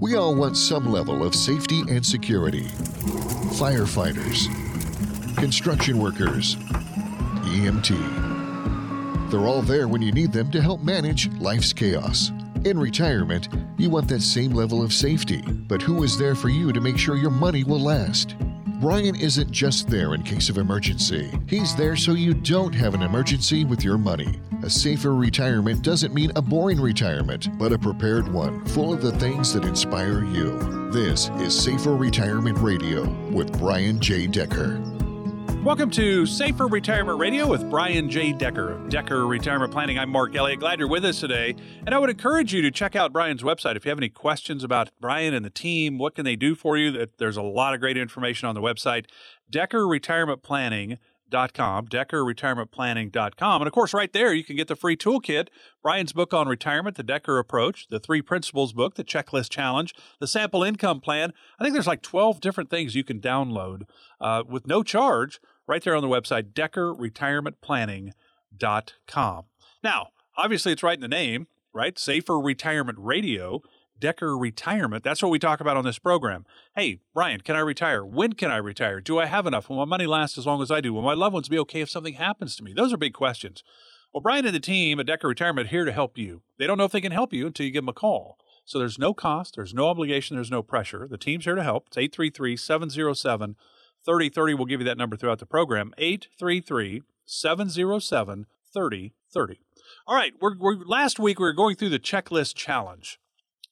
We all want some level of safety and security. Firefighters, construction workers, EMT. They're all there when you need them to help manage life's chaos. In retirement, you want that same level of safety, but who is there for you to make sure your money will last? Brian isn't just there in case of emergency. He's there so you don't have an emergency with your money. A safer retirement doesn't mean a boring retirement, but a prepared one, full of the things that inspire you. This is Safer Retirement Radio with Brian J. Decker. Welcome to Safer Retirement Radio with Brian J. Decker of Decker Retirement Planning. I'm Mark Elliott. Glad you're with us today. And I would encourage you to check out Brian's website. If you have any questions about Brian and the team, what can they do for you? There's a lot of great information on the website. Decker Retirement Planning com, DeckerRetirementPlanning.com. And of course, right there, you can get the free toolkit, Brian's book on retirement, the Decker approach, the three principles book, the checklist challenge, the sample income plan. I think there's like 12 different things you can download uh, with no charge right there on the website, DeckerRetirementPlanning.com. Now, obviously, it's right in the name, right? Safer Retirement Radio. Decker retirement. That's what we talk about on this program. Hey, Brian, can I retire? When can I retire? Do I have enough? Will my money last as long as I do? Will my loved ones be okay if something happens to me? Those are big questions. Well, Brian and the team at Decker Retirement are here to help you. They don't know if they can help you until you give them a call. So there's no cost, there's no obligation, there's no pressure. The team's here to help. It's 833 707 3030. We'll give you that number throughout the program. 833 707 3030. All right, we're, we're, last week we were going through the checklist challenge.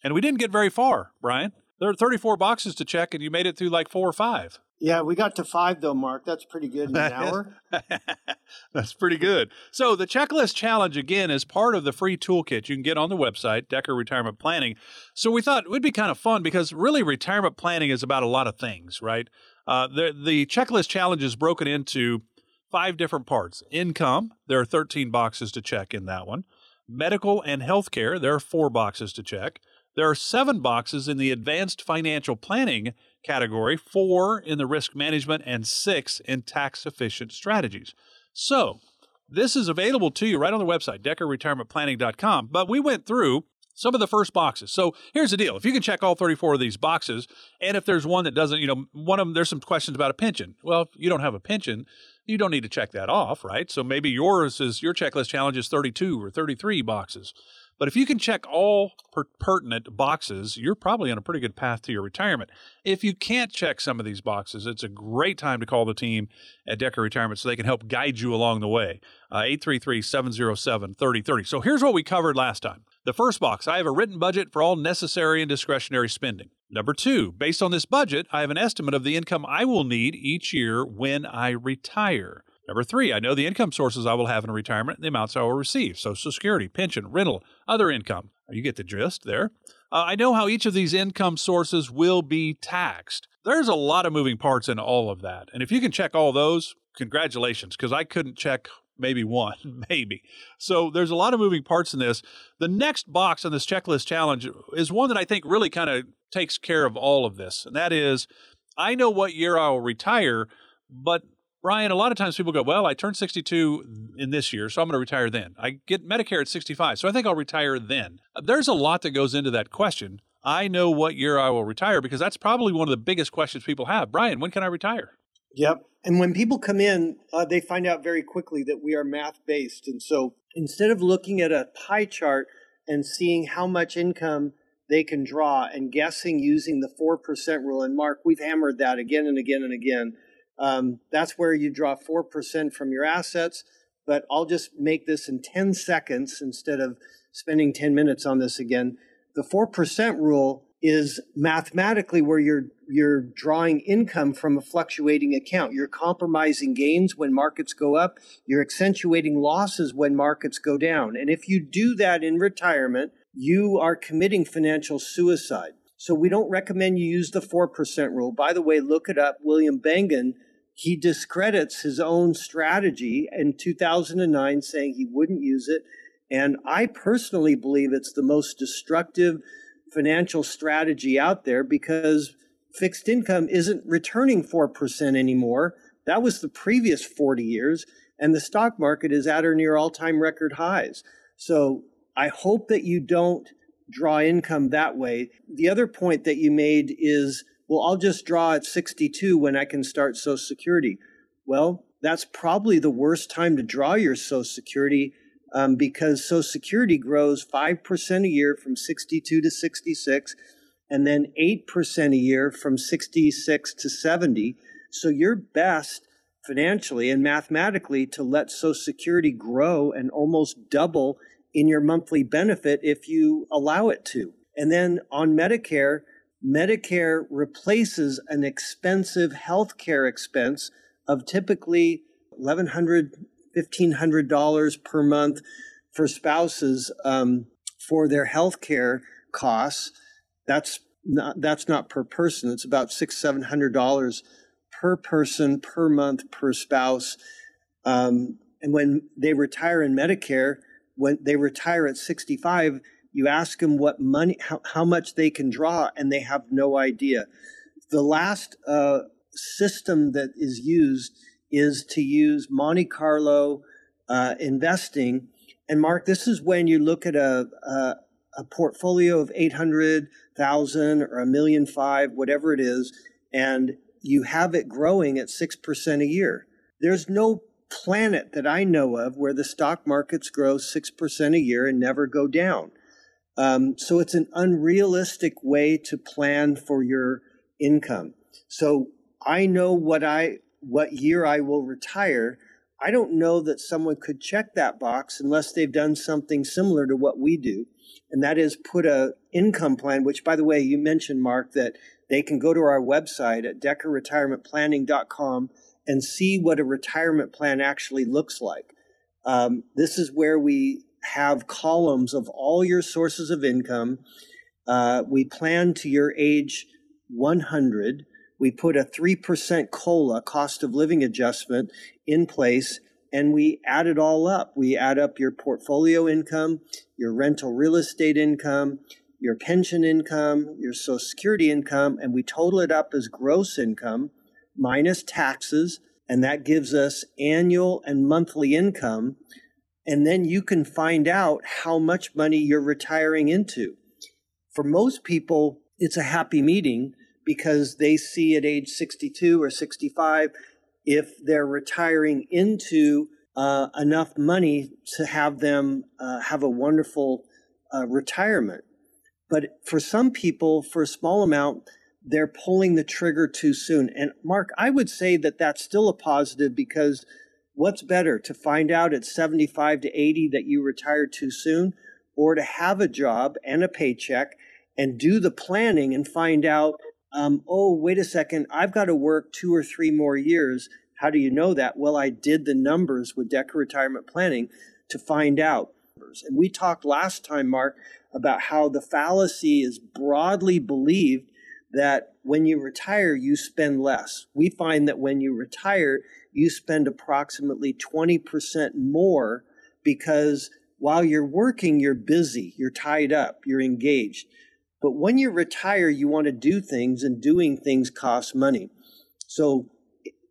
And we didn't get very far, Brian. There are 34 boxes to check, and you made it through like four or five. Yeah, we got to five though, Mark. That's pretty good in an hour. That's pretty good. So the checklist challenge again is part of the free toolkit you can get on the website, Decker Retirement Planning. So we thought it would be kind of fun because really retirement planning is about a lot of things, right? Uh, the the checklist challenge is broken into five different parts. Income, there are 13 boxes to check in that one. Medical and healthcare, there are four boxes to check. There are seven boxes in the advanced financial planning category, four in the risk management, and six in tax efficient strategies. So, this is available to you right on the website, deckerretirementplanning.com. But we went through some of the first boxes. So here's the deal. If you can check all 34 of these boxes, and if there's one that doesn't, you know, one of them, there's some questions about a pension. Well, if you don't have a pension, you don't need to check that off, right? So maybe yours is, your checklist challenge is 32 or 33 boxes. But if you can check all per- pertinent boxes, you're probably on a pretty good path to your retirement. If you can't check some of these boxes, it's a great time to call the team at Decker Retirement so they can help guide you along the way. Uh, 833 707 3030. So here's what we covered last time. The first box I have a written budget for all necessary and discretionary spending. Number two, based on this budget, I have an estimate of the income I will need each year when I retire. Number three, I know the income sources I will have in retirement and the amounts I will receive Social Security, pension, rental, other income. You get the gist there. Uh, I know how each of these income sources will be taxed. There's a lot of moving parts in all of that. And if you can check all those, congratulations, because I couldn't check maybe one, maybe. So there's a lot of moving parts in this. The next box on this checklist challenge is one that I think really kind of takes care of all of this. And that is I know what year I will retire, but Brian, a lot of times people go, Well, I turned 62 in this year, so I'm going to retire then. I get Medicare at 65, so I think I'll retire then. There's a lot that goes into that question. I know what year I will retire because that's probably one of the biggest questions people have. Brian, when can I retire? Yep. And when people come in, uh, they find out very quickly that we are math based. And so instead of looking at a pie chart and seeing how much income they can draw and guessing using the 4% rule, and Mark, we've hammered that again and again and again um, that's where you draw 4% from your assets. But I'll just make this in 10 seconds instead of spending 10 minutes on this again. The 4% rule is mathematically where you're you're drawing income from a fluctuating account. You're compromising gains when markets go up, you're accentuating losses when markets go down. And if you do that in retirement, you are committing financial suicide. So we don't recommend you use the 4% rule. By the way, look it up. William Bengen he discredits his own strategy in 2009, saying he wouldn't use it. And I personally believe it's the most destructive financial strategy out there because fixed income isn't returning 4% anymore. That was the previous 40 years. And the stock market is at or near all time record highs. So I hope that you don't draw income that way. The other point that you made is, well, I'll just draw at 62 when I can start Social Security. Well, that's probably the worst time to draw your Social Security um, because Social Security grows 5% a year from 62 to 66, and then 8% a year from 66 to 70. So you're best financially and mathematically to let Social Security grow and almost double in your monthly benefit if you allow it to. And then on Medicare, Medicare replaces an expensive health care expense of typically $1,100, $1,500 per month for spouses um, for their health care costs. That's not, that's not per person. It's about six, seven hundred dollars per person per month per spouse. Um, and when they retire in Medicare, when they retire at 65, you ask them what money, how, how much they can draw, and they have no idea. The last uh, system that is used is to use Monte Carlo uh, investing. And Mark, this is when you look at a, a, a portfolio of 800,000 or a million five, whatever it is, and you have it growing at 6% a year. There's no planet that I know of where the stock markets grow 6% a year and never go down. Um, so it's an unrealistic way to plan for your income. So I know what I what year I will retire. I don't know that someone could check that box unless they've done something similar to what we do, and that is put a income plan. Which, by the way, you mentioned Mark that they can go to our website at deckerretirementplanning.com and see what a retirement plan actually looks like. Um, this is where we have columns of all your sources of income. Uh, we plan to your age 100. We put a 3% COLA, cost of living adjustment, in place, and we add it all up. We add up your portfolio income, your rental real estate income, your pension income, your social security income, and we total it up as gross income minus taxes, and that gives us annual and monthly income. And then you can find out how much money you're retiring into. For most people, it's a happy meeting because they see at age 62 or 65 if they're retiring into uh, enough money to have them uh, have a wonderful uh, retirement. But for some people, for a small amount, they're pulling the trigger too soon. And Mark, I would say that that's still a positive because what's better to find out at 75 to 80 that you retired too soon or to have a job and a paycheck and do the planning and find out, um, oh, wait a second, I've got to work two or three more years. How do you know that? Well, I did the numbers with Decker Retirement Planning to find out. And we talked last time, Mark, about how the fallacy is broadly believed that when you retire, you spend less. We find that when you retire, you spend approximately 20% more because while you're working, you're busy, you're tied up, you're engaged. But when you retire, you want to do things, and doing things costs money. So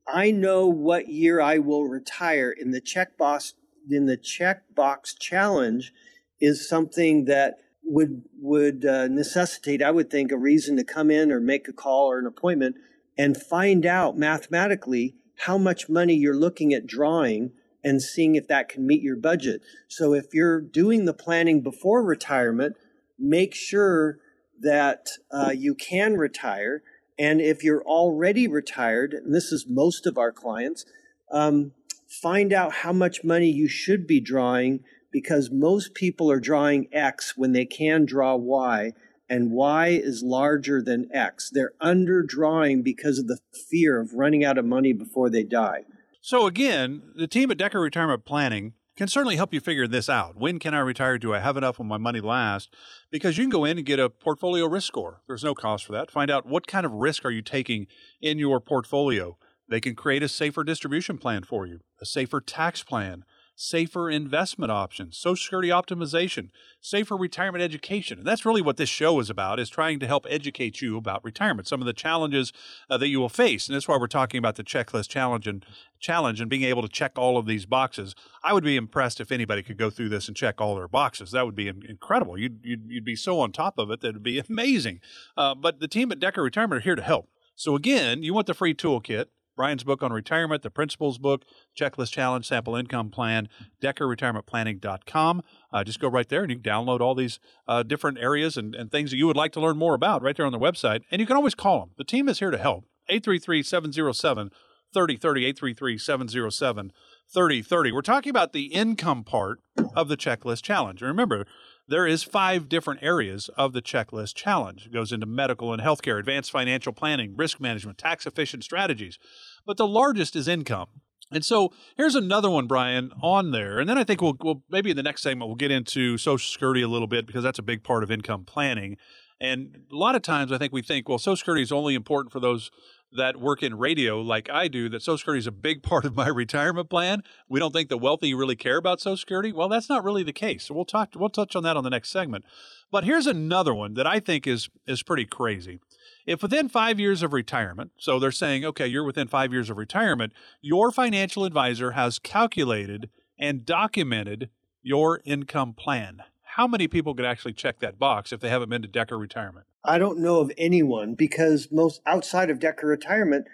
I know what year I will retire in the checkbox in the checkbox challenge is something that would would uh, necessitate, I would think, a reason to come in or make a call or an appointment and find out mathematically how much money you're looking at drawing and seeing if that can meet your budget. So if you're doing the planning before retirement, make sure that uh, you can retire. And if you're already retired, and this is most of our clients, um, find out how much money you should be drawing because most people are drawing X when they can draw Y, and Y is larger than X. They're underdrawing because of the fear of running out of money before they die. So, again, the team at Decker Retirement Planning can certainly help you figure this out. When can I retire? Do I have enough of my money last? Because you can go in and get a portfolio risk score. There's no cost for that. Find out what kind of risk are you taking in your portfolio. They can create a safer distribution plan for you, a safer tax plan, safer investment options, Social Security optimization, safer retirement education. And that's really what this show is about, is trying to help educate you about retirement, some of the challenges uh, that you will face. And that's why we're talking about the checklist challenge and challenge and being able to check all of these boxes. I would be impressed if anybody could go through this and check all their boxes. That would be incredible. You'd, you'd, you'd be so on top of it that it'd be amazing. Uh, but the team at Decker Retirement are here to help. So again, you want the free toolkit. Brian's book on retirement, the principles book, checklist challenge, sample income plan, deckerretirementplanning.com. Uh, just go right there and you can download all these uh, different areas and, and things that you would like to learn more about right there on the website. And you can always call them. The team is here to help. 833 707 3030, 833 707 3030. We're talking about the income part of the checklist challenge. Remember, there is five different areas of the checklist challenge. It goes into medical and healthcare, advanced financial planning, risk management, tax efficient strategies. But the largest is income. And so here's another one, Brian, on there. And then I think we'll, we'll maybe in the next segment we'll get into Social Security a little bit because that's a big part of income planning. And a lot of times I think we think, well, Social Security is only important for those that work in radio like I do that Social Security is a big part of my retirement plan. We don't think the wealthy really care about Social Security. Well, that's not really the case. So we'll talk we'll touch on that on the next segment. But here's another one that I think is is pretty crazy. If within 5 years of retirement, so they're saying, okay, you're within 5 years of retirement, your financial advisor has calculated and documented your income plan. How many people could actually check that box if they haven't been to Decker Retirement? I don't know of anyone because most outside of Decker Retirement,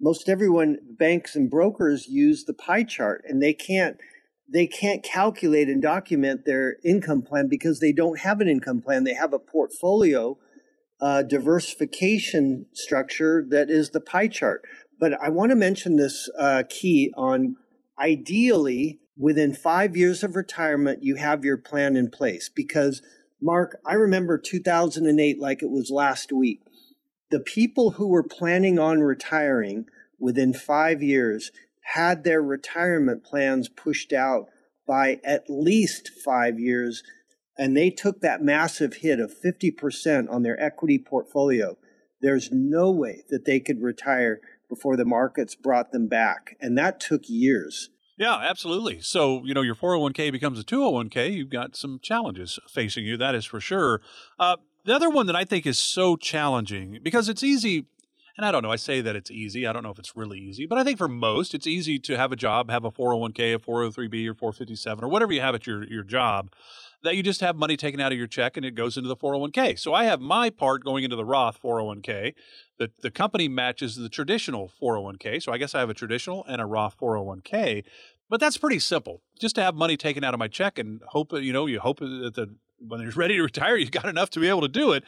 most everyone, banks and brokers use the pie chart and they can't they can't calculate and document their income plan because they don't have an income plan. They have a portfolio uh, diversification structure that is the pie chart. But I want to mention this uh, key on ideally within five years of retirement, you have your plan in place because Mark, I remember 2008 like it was last week. The people who were planning on retiring within five years had their retirement plans pushed out by at least five years, and they took that massive hit of 50% on their equity portfolio. There's no way that they could retire before the markets brought them back, and that took years. Yeah, absolutely. So, you know, your 401k becomes a 201k, you've got some challenges facing you, that is for sure. Uh, the other one that I think is so challenging because it's easy, and I don't know, I say that it's easy. I don't know if it's really easy, but I think for most, it's easy to have a job, have a 401k, a 403b, or 457, or whatever you have at your, your job that you just have money taken out of your check and it goes into the 401k. So I have my part going into the Roth 401k. The, the company matches the traditional 401k. So I guess I have a traditional and a Roth 401k. But that's pretty simple. Just to have money taken out of my check and hope, you know, you hope that the, when you're ready to retire, you've got enough to be able to do it.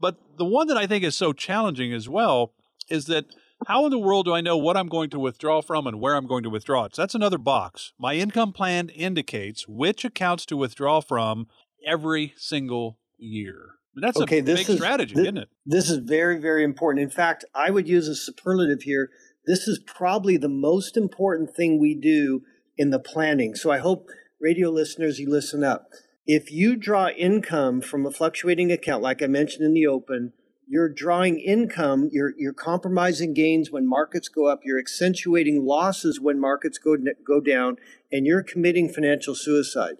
But the one that I think is so challenging as well is that how in the world do I know what I'm going to withdraw from and where I'm going to withdraw it? So that's another box. My income plan indicates which accounts to withdraw from every single year. That's okay, a this big is, strategy, this, isn't it? This is very, very important. In fact, I would use a superlative here. This is probably the most important thing we do in the planning. So I hope radio listeners, you listen up. If you draw income from a fluctuating account, like I mentioned in the open, you're drawing income, you're, you're compromising gains when markets go up, you're accentuating losses when markets go, go down, and you're committing financial suicide.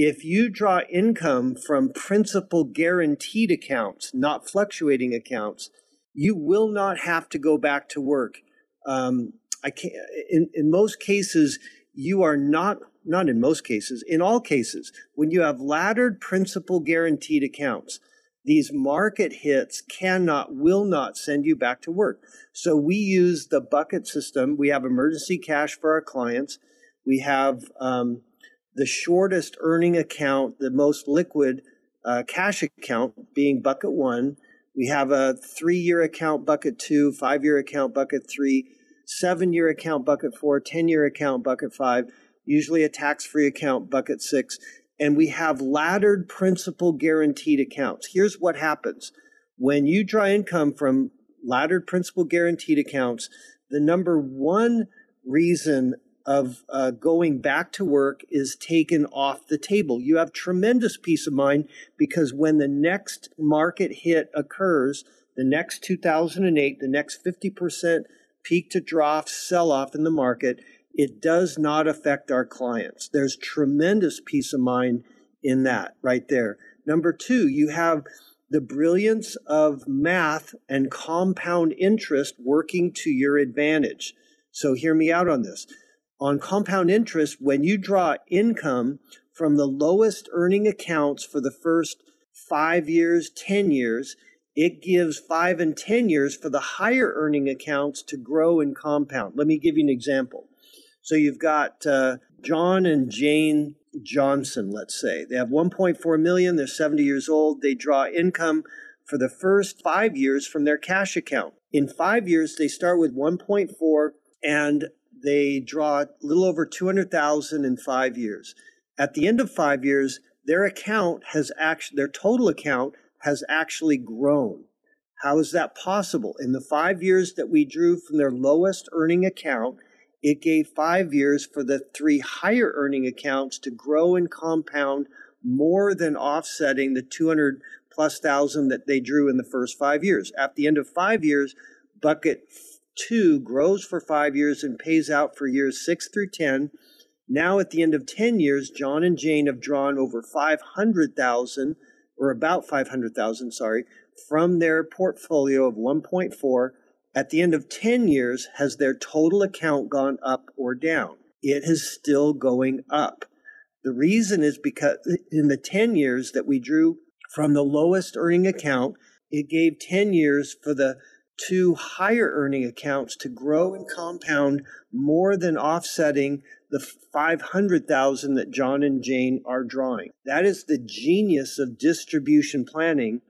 If you draw income from principal guaranteed accounts, not fluctuating accounts, you will not have to go back to work. Um, I can't, in, in most cases, you are not, not in most cases, in all cases, when you have laddered principal guaranteed accounts, these market hits cannot, will not send you back to work. So we use the bucket system. We have emergency cash for our clients. We have um, the shortest earning account, the most liquid uh, cash account being bucket one. We have a three year account, bucket two, five year account, bucket three, seven year account, bucket four, 10 year account, bucket five, usually a tax free account, bucket six and we have laddered principal guaranteed accounts. Here's what happens when you draw income from laddered principal guaranteed accounts, the number one reason of uh, going back to work is taken off the table. You have tremendous peace of mind because when the next market hit occurs, the next 2008, the next 50% peak to trough sell off in the market, it does not affect our clients. There's tremendous peace of mind in that right there. Number two, you have the brilliance of math and compound interest working to your advantage. So hear me out on this. On compound interest, when you draw income from the lowest earning accounts for the first five years, 10 years, it gives five and 10 years for the higher earning accounts to grow and compound. Let me give you an example. So you've got uh, John and Jane Johnson, let's say. They have 1.4 million, they're 70 years old, they draw income for the first five years from their cash account. In five years, they start with 1.4 and they draw a little over 200,000 in five years. At the end of five years, their account has actually, their total account has actually grown. How is that possible? In the five years that we drew from their lowest earning account, it gave five years for the three higher earning accounts to grow and compound more than offsetting the 200 plus thousand that they drew in the first five years. At the end of five years, bucket two grows for five years and pays out for years six through 10. Now, at the end of 10 years, John and Jane have drawn over 500,000 or about 500,000, sorry, from their portfolio of 1.4 at the end of 10 years, has their total account gone up or down? It is still going up. The reason is because in the 10 years that we drew from the lowest earning account, it gave 10 years for the two higher earning accounts to grow and compound more than offsetting the 500,000 that John and Jane are drawing. That is the genius of distribution planning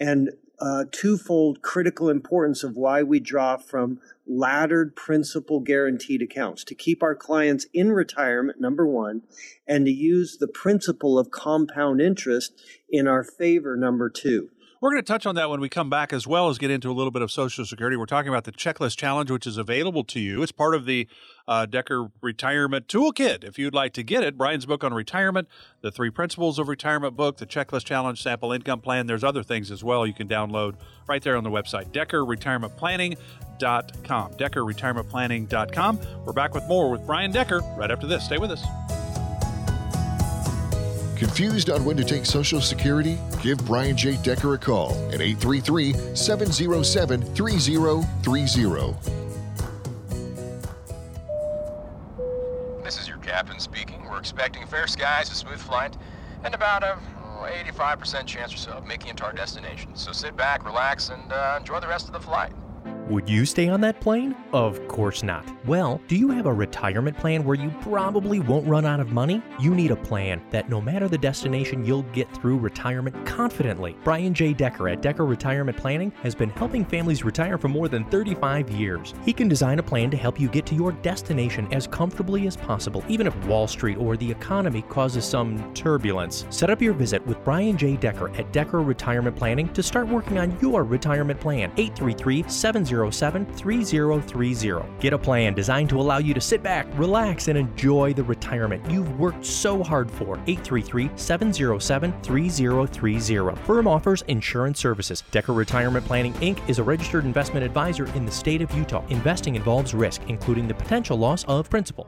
and uh, twofold critical importance of why we draw from laddered principal guaranteed accounts to keep our clients in retirement, number one, and to use the principle of compound interest in our favor, number two. We're going to touch on that when we come back, as well as get into a little bit of Social Security. We're talking about the Checklist Challenge, which is available to you. It's part of the uh, Decker Retirement Toolkit. If you'd like to get it, Brian's book on retirement, the three principles of retirement book, the Checklist Challenge sample income plan. There's other things as well you can download right there on the website, DeckerRetirementPlanning.com. DeckerRetirementPlanning.com. We're back with more with Brian Decker right after this. Stay with us. Confused on when to take Social Security? Give Brian J. Decker a call at 833 707 3030. This is your captain speaking. We're expecting fair skies, a smooth flight, and about a 85% chance or so of making it to our destination. So sit back, relax, and uh, enjoy the rest of the flight. Would you stay on that plane? Of course not. Well, do you have a retirement plan where you probably won't run out of money? You need a plan that no matter the destination, you'll get through retirement confidently. Brian J. Decker at Decker Retirement Planning has been helping families retire for more than 35 years. He can design a plan to help you get to your destination as comfortably as possible, even if Wall Street or the economy causes some turbulence. Set up your visit with Brian J. Decker at Decker Retirement Planning to start working on your retirement plan. 833 700 707 3030. Get a plan designed to allow you to sit back, relax, and enjoy the retirement you've worked so hard for. 833 707 3030. Firm offers insurance services. Decker Retirement Planning Inc. is a registered investment advisor in the state of Utah. Investing involves risk, including the potential loss of principal.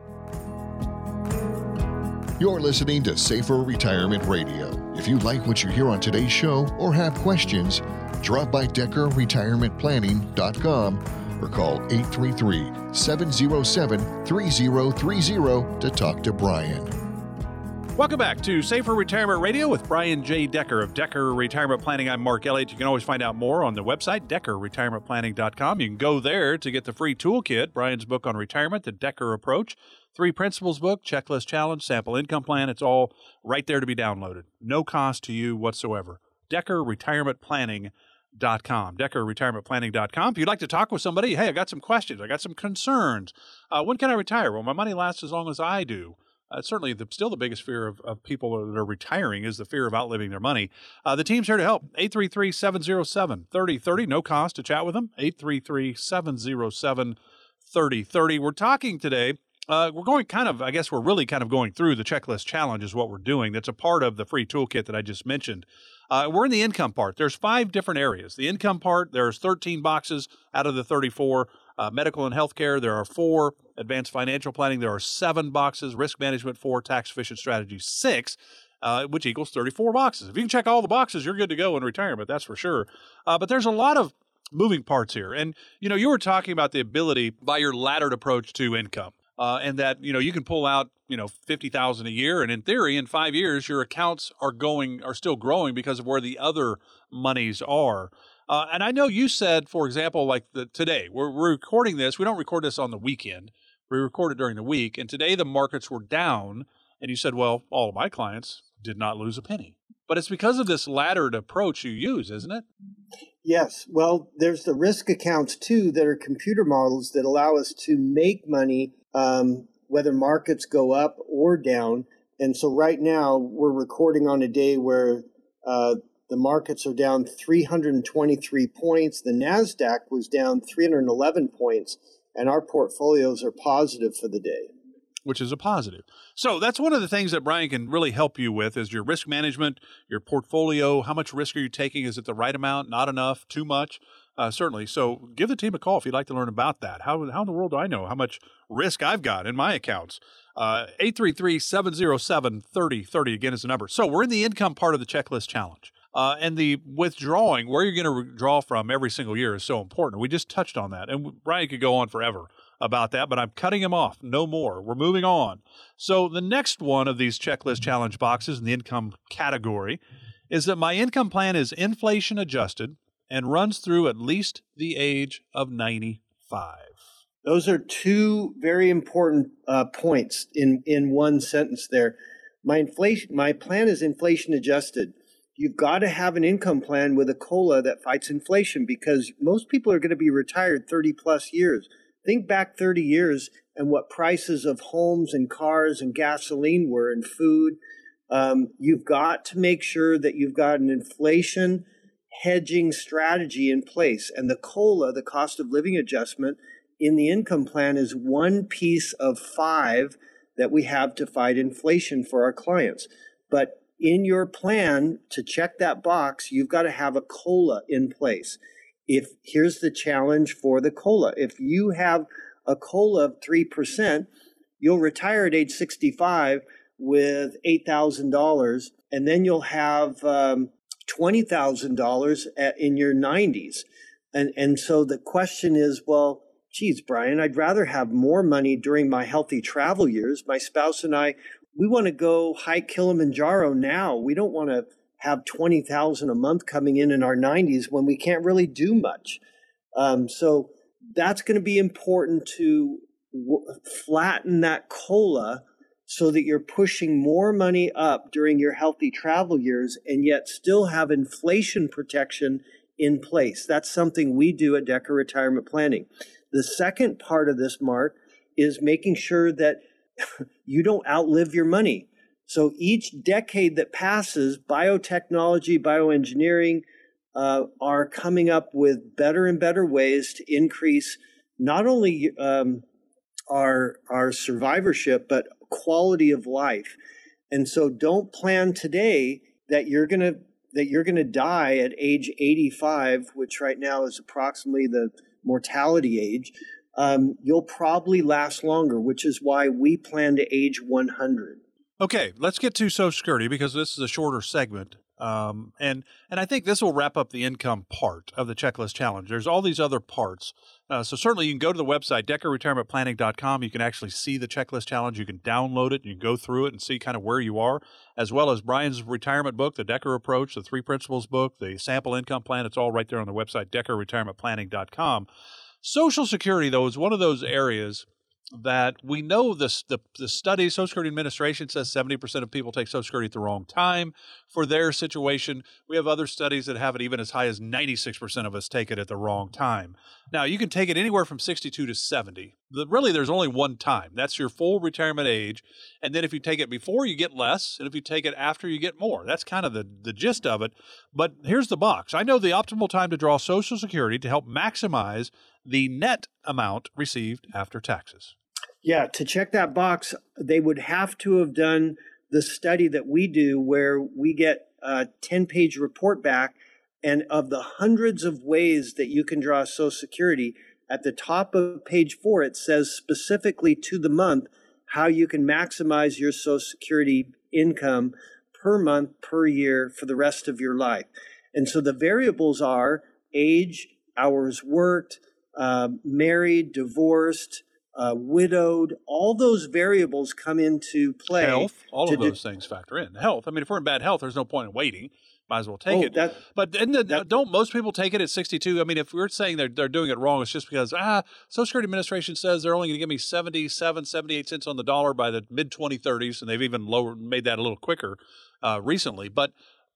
You're listening to Safer Retirement Radio. If you like what you hear on today's show or have questions, drop by DeckerRetirementPlanning.com or call 833 707 3030 to talk to Brian. Welcome back to Safer Retirement Radio with Brian J. Decker of Decker Retirement Planning. I'm Mark Elliott. You can always find out more on the website, DeckerRetirementPlanning.com. You can go there to get the free toolkit, Brian's book on retirement, The Decker Approach, Three Principles book, Checklist Challenge, Sample Income Plan. It's all right there to be downloaded. No cost to you whatsoever. DeckerRetirementPlanning.com com. DeckerRetirementPlanning.com. If you'd like to talk with somebody, hey, I got some questions, I got some concerns. Uh, when can I retire? Well, my money lasts as long as I do. Uh, certainly, the, still the biggest fear of, of people that are retiring is the fear of outliving their money. Uh, the team's here to help. 833 707 3030. No cost to chat with them. 833 707 3030. We're talking today. Uh, we're going kind of, I guess we're really kind of going through the checklist challenge, is what we're doing. That's a part of the free toolkit that I just mentioned. Uh, we're in the income part. There's five different areas. The income part, there's 13 boxes out of the 34. Uh, medical and healthcare, there are four. Advanced financial planning, there are seven boxes. Risk management, four. Tax efficient strategy, six. Uh, which equals 34 boxes. If you can check all the boxes, you're good to go in retirement, that's for sure. Uh, but there's a lot of moving parts here. And, you know, you were talking about the ability by your laddered approach to income. Uh, and that you know you can pull out you know fifty thousand a year, and in theory, in five years, your accounts are going are still growing because of where the other monies are. Uh, and I know you said, for example, like the, today we're, we're recording this. We don't record this on the weekend. We record it during the week, and today the markets were down. And you said, well, all of my clients did not lose a penny. But it's because of this laddered approach you use, isn't it? Yes. Well, there's the risk accounts too that are computer models that allow us to make money um, whether markets go up or down. And so right now we're recording on a day where uh, the markets are down 323 points. The NASDAQ was down 311 points, and our portfolios are positive for the day which is a positive. So that's one of the things that Brian can really help you with is your risk management, your portfolio. How much risk are you taking? Is it the right amount? Not enough? Too much? Uh, certainly. So give the team a call if you'd like to learn about that. How, how in the world do I know how much risk I've got in my accounts? Uh, 833 707 3030 again is the number. So we're in the income part of the checklist challenge. Uh, and the withdrawing, where you're going to withdraw from every single year, is so important. We just touched on that. And Brian could go on forever about that, but I'm cutting him off. No more. We're moving on. So the next one of these checklist challenge boxes in the income category is that my income plan is inflation adjusted and runs through at least the age of 95. Those are two very important uh, points in, in one sentence there. My inflation, my plan is inflation adjusted. You've got to have an income plan with a COLA that fights inflation because most people are going to be retired 30 plus years. Think back 30 years and what prices of homes and cars and gasoline were and food. Um, you've got to make sure that you've got an inflation hedging strategy in place. And the COLA, the cost of living adjustment in the income plan, is one piece of five that we have to fight inflation for our clients. But in your plan to check that box, you've got to have a COLA in place. If here's the challenge for the COLA. If you have a COLA of 3%, you'll retire at age 65 with $8,000, and then you'll have um, $20,000 in your 90s. And, and so the question is, well, geez, Brian, I'd rather have more money during my healthy travel years. My spouse and I, we want to go hike Kilimanjaro now. We don't want to have 20,000 a month coming in in our 90s when we can't really do much. Um, so that's going to be important to w- flatten that cola so that you're pushing more money up during your healthy travel years and yet still have inflation protection in place. That's something we do at Decker Retirement Planning. The second part of this, Mark, is making sure that you don't outlive your money. So each decade that passes, biotechnology, bioengineering uh, are coming up with better and better ways to increase not only um, our our survivorship but quality of life. And so, don't plan today that you're gonna that you're gonna die at age 85, which right now is approximately the mortality age. Um, you'll probably last longer, which is why we plan to age 100. Okay, let's get to Social Security because this is a shorter segment. Um, and and I think this will wrap up the income part of the checklist challenge. There's all these other parts. Uh, so certainly you can go to the website deckerretirementplanning.com. You can actually see the checklist challenge. You can download it. You can go through it and see kind of where you are, as well as Brian's retirement book, the Decker Approach, the Three Principles book, the Sample Income Plan. It's all right there on the website deckerretirementplanning.com. Social Security, though, is one of those areas that we know this the, the study social security administration says 70% of people take social security at the wrong time for their situation. We have other studies that have it even as high as 96% of us take it at the wrong time. Now you can take it anywhere from 62 to 70 the, really there's only one time. That's your full retirement age and then if you take it before you get less and if you take it after you get more. That's kind of the, the gist of it. But here's the box. I know the optimal time to draw social security to help maximize the net amount received after taxes yeah, to check that box, they would have to have done the study that we do where we get a 10 page report back. And of the hundreds of ways that you can draw Social Security, at the top of page four, it says specifically to the month how you can maximize your Social Security income per month, per year for the rest of your life. And so the variables are age, hours worked, uh, married, divorced, uh, widowed, all those variables come into play. Health, all of those things factor in. Health. I mean, if we're in bad health, there's no point in waiting. Might as well take Oh, it. that- but the, that- don't most people take it at 62? I mean, if we're saying they're, they're doing it wrong, it's just because, ah, Social Security Administration says they're only going to give me 77, 78 cents on the dollar by the mid 2030s, and they've even lowered, made that a little quicker uh, recently. But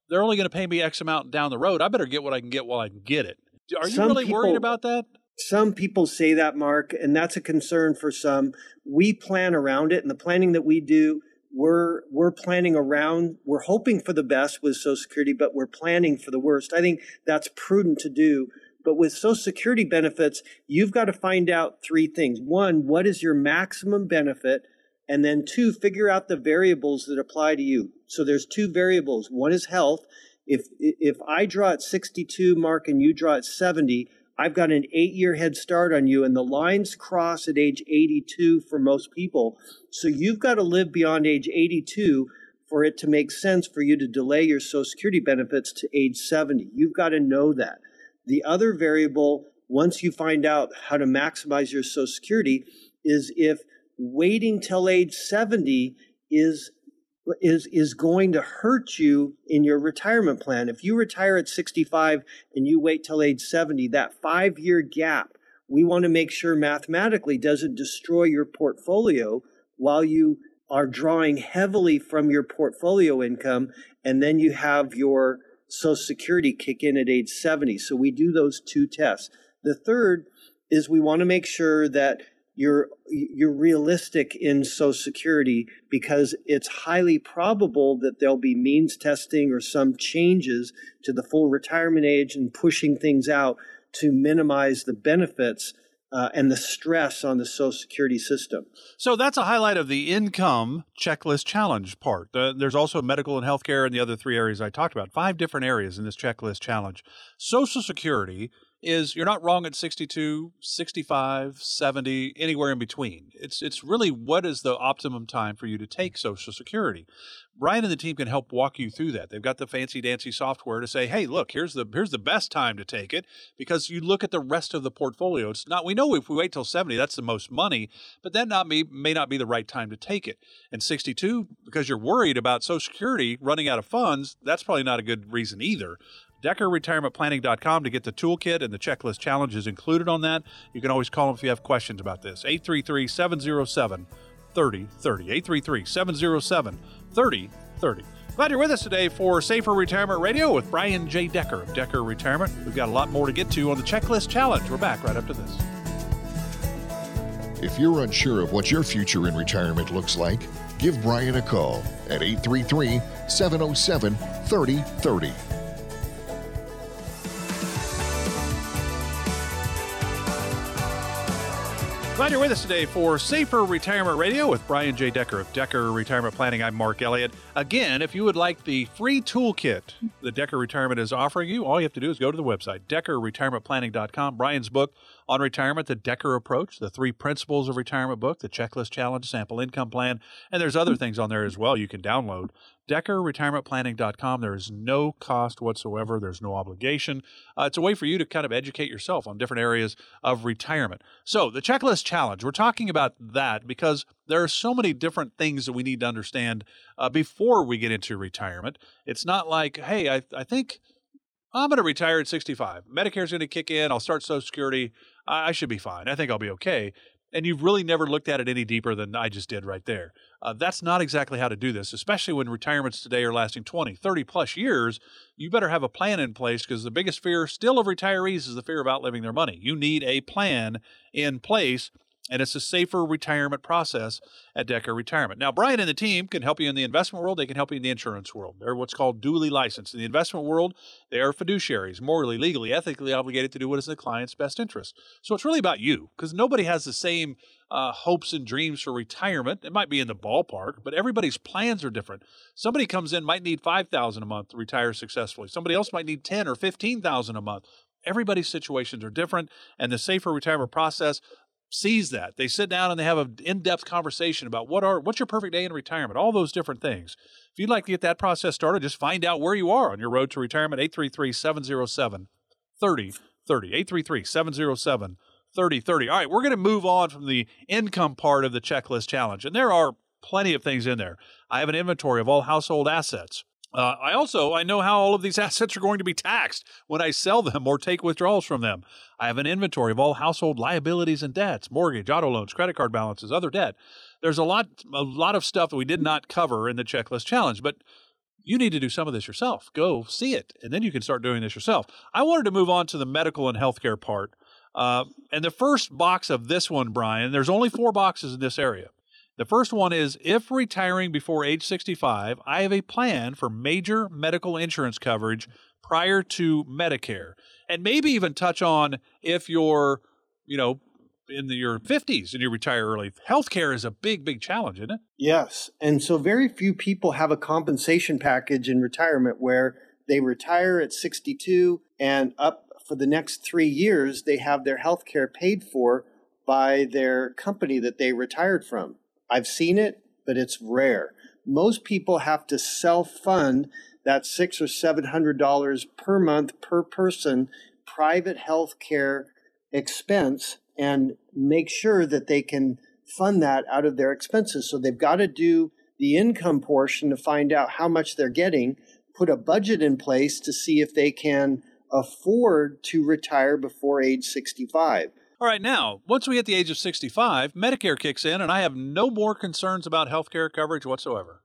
they're only going to pay me X amount down the road. I better get what I can get while I can get it. Are you Some really worried about that? Some people say that, Mark, and that's a concern for some. We plan around it, and the planning that we do, we're we're planning around. We're hoping for the best with Social Security, but we're planning for the worst. I think that's prudent to do. But with Social Security benefits, you've got to find out three things. One, what is your maximum benefit? And then two, figure out the variables that apply to you. So there's two variables. One is health. If if I draw at 62, Mark, and you draw at 70, I've got an eight year head start on you, and the lines cross at age 82 for most people. So you've got to live beyond age 82 for it to make sense for you to delay your Social Security benefits to age 70. You've got to know that. The other variable, once you find out how to maximize your Social Security, is if waiting till age 70 is is is going to hurt you in your retirement plan. If you retire at 65 and you wait till age 70, that 5-year gap, we want to make sure mathematically doesn't destroy your portfolio while you are drawing heavily from your portfolio income and then you have your social security kick in at age 70. So we do those two tests. The third is we want to make sure that you're you're realistic in social security because it's highly probable that there'll be means testing or some changes to the full retirement age and pushing things out to minimize the benefits uh, and the stress on the social security system So that's a highlight of the income checklist challenge part. Uh, there's also medical and healthcare and the other three areas I talked about. Five different areas in this checklist challenge. Social Security is you're not wrong at 62, 65, 70, anywhere in between. It's it's really what is the optimum time for you to take Social Security. Brian and the team can help walk you through that. They've got the fancy dancy software to say, "Hey, look, here's the here's the best time to take it because you look at the rest of the portfolio. It's not we know if we wait till 70, that's the most money, but that not be may not be the right time to take it. And 62 because you're worried about Social Security running out of funds, that's probably not a good reason either. DeckerRetirementPlanning.com to get the toolkit and the checklist challenge is included on that. You can always call them if you have questions about this. 833 707 3030. 833 707 3030. Glad you're with us today for Safer Retirement Radio with Brian J. Decker of Decker Retirement. We've got a lot more to get to on the checklist challenge. We're back right after this. If you're unsure of what your future in retirement looks like, give Brian a call at 833 707 3030. Glad you're with us today for Safer Retirement Radio with Brian J. Decker of Decker Retirement Planning. I'm Mark Elliott. Again, if you would like the free toolkit that Decker Retirement is offering you, all you have to do is go to the website, deckerretirementplanning.com. Brian's book on retirement, The Decker Approach, the three principles of retirement book, the checklist challenge, sample income plan, and there's other things on there as well you can download. DeckerRetirementPlanning.com. There is no cost whatsoever. There's no obligation. Uh, it's a way for you to kind of educate yourself on different areas of retirement. So, the checklist challenge, we're talking about that because there are so many different things that we need to understand uh, before we get into retirement. It's not like, hey, I, I think I'm going to retire at 65. Medicare's going to kick in. I'll start Social Security. I, I should be fine. I think I'll be okay. And you've really never looked at it any deeper than I just did right there. Uh, that's not exactly how to do this, especially when retirements today are lasting 20, 30 plus years. You better have a plan in place because the biggest fear still of retirees is the fear of outliving their money. You need a plan in place and it's a safer retirement process at Decker Retirement. Now, Brian and the team can help you in the investment world. They can help you in the insurance world. They're what's called duly licensed. In the investment world, they are fiduciaries, morally, legally, ethically obligated to do what is in the client's best interest. So it's really about you because nobody has the same uh, hopes and dreams for retirement. It might be in the ballpark, but everybody's plans are different. Somebody comes in might need five thousand a month to retire successfully. Somebody else might need ten or fifteen thousand a month. everybody's situations are different, and the safer retirement process sees that. They sit down and they have an in-depth conversation about what are what's your perfect day in retirement, all those different things. If you'd like to get that process started, just find out where you are on your road to retirement 833-707 3030 833-707 3030. All right, we're going to move on from the income part of the checklist challenge. And there are plenty of things in there. I have an inventory of all household assets. Uh, I also I know how all of these assets are going to be taxed when I sell them or take withdrawals from them. I have an inventory of all household liabilities and debts, mortgage, auto loans, credit card balances, other debt. There's a lot a lot of stuff that we did not cover in the checklist challenge, but you need to do some of this yourself. Go see it, and then you can start doing this yourself. I wanted to move on to the medical and healthcare part. Uh, and the first box of this one, Brian, there's only four boxes in this area. The first one is if retiring before age 65, I have a plan for major medical insurance coverage prior to Medicare. And maybe even touch on if you're, you know, in the, your 50s and you retire early. Healthcare is a big, big challenge, isn't it? Yes. And so very few people have a compensation package in retirement where they retire at 62 and up for the next three years, they have their health care paid for by their company that they retired from. I've seen it, but it's rare. Most people have to self fund that six or seven hundred dollars per month per person private health care expense and make sure that they can fund that out of their expenses. So they've got to do the income portion to find out how much they're getting, put a budget in place to see if they can afford to retire before age 65. All right, now, once we hit the age of 65, Medicare kicks in, and I have no more concerns about health care coverage whatsoever.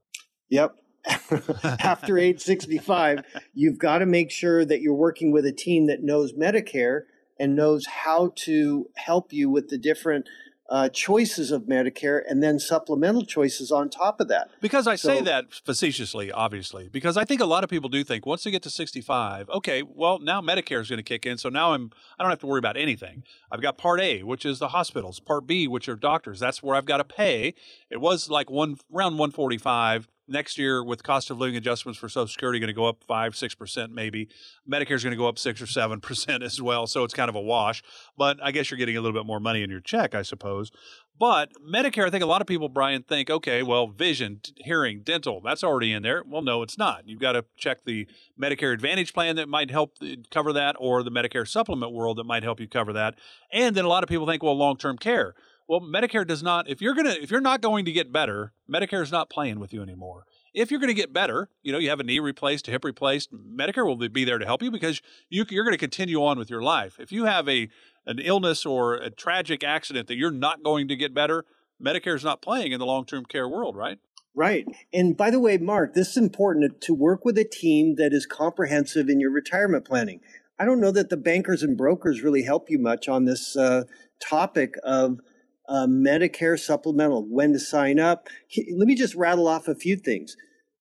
Yep. After age 65, you've got to make sure that you're working with a team that knows Medicare and knows how to help you with the different uh, choices of Medicare and then supplemental choices on top of that. Because I so, say that facetiously, obviously, because I think a lot of people do think once they get to 65, okay, well, now Medicare is going to kick in. So now I'm, I don't have to worry about anything. I've got Part A, which is the hospitals, Part B, which are doctors. That's where I've got to pay. It was like one around 145 next year with cost of living adjustments for social security going to go up 5 6% maybe. Medicare is going to go up 6 or 7% as well so it's kind of a wash. But i guess you're getting a little bit more money in your check i suppose. But medicare i think a lot of people brian think okay well vision hearing dental that's already in there. Well no it's not. You've got to check the medicare advantage plan that might help uh, cover that or the medicare supplement world that might help you cover that. And then a lot of people think well long-term care well, Medicare does not. If you're gonna, if you're not going to get better, Medicare is not playing with you anymore. If you're going to get better, you know, you have a knee replaced, a hip replaced, Medicare will be there to help you because you, you're going to continue on with your life. If you have a an illness or a tragic accident that you're not going to get better, Medicare is not playing in the long term care world, right? Right. And by the way, Mark, this is important to work with a team that is comprehensive in your retirement planning. I don't know that the bankers and brokers really help you much on this uh, topic of uh, Medicare supplemental, when to sign up. Let me just rattle off a few things.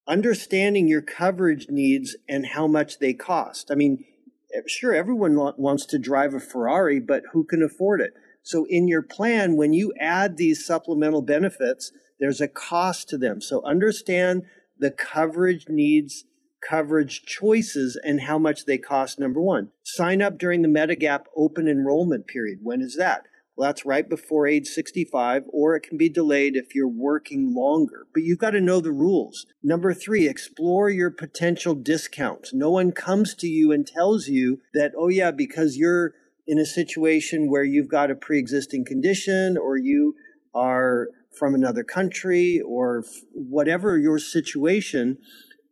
Understanding your coverage needs and how much they cost. I mean, eh, sure, everyone wants to drive a Ferrari, but who can afford it? So, in your plan, when you add these supplemental benefits, there's a cost to them. So, understand the coverage needs, coverage choices, and how much they cost. Number one, sign up during the Medigap open enrollment period. When is that? Well, that's right before age 65, or it can be delayed if you're working longer. But you've got to know the rules. Number three, explore your potential discounts. No one comes to you and tells you that, oh, yeah, because you're in a situation where you've got a pre existing condition or you are from another country or whatever your situation,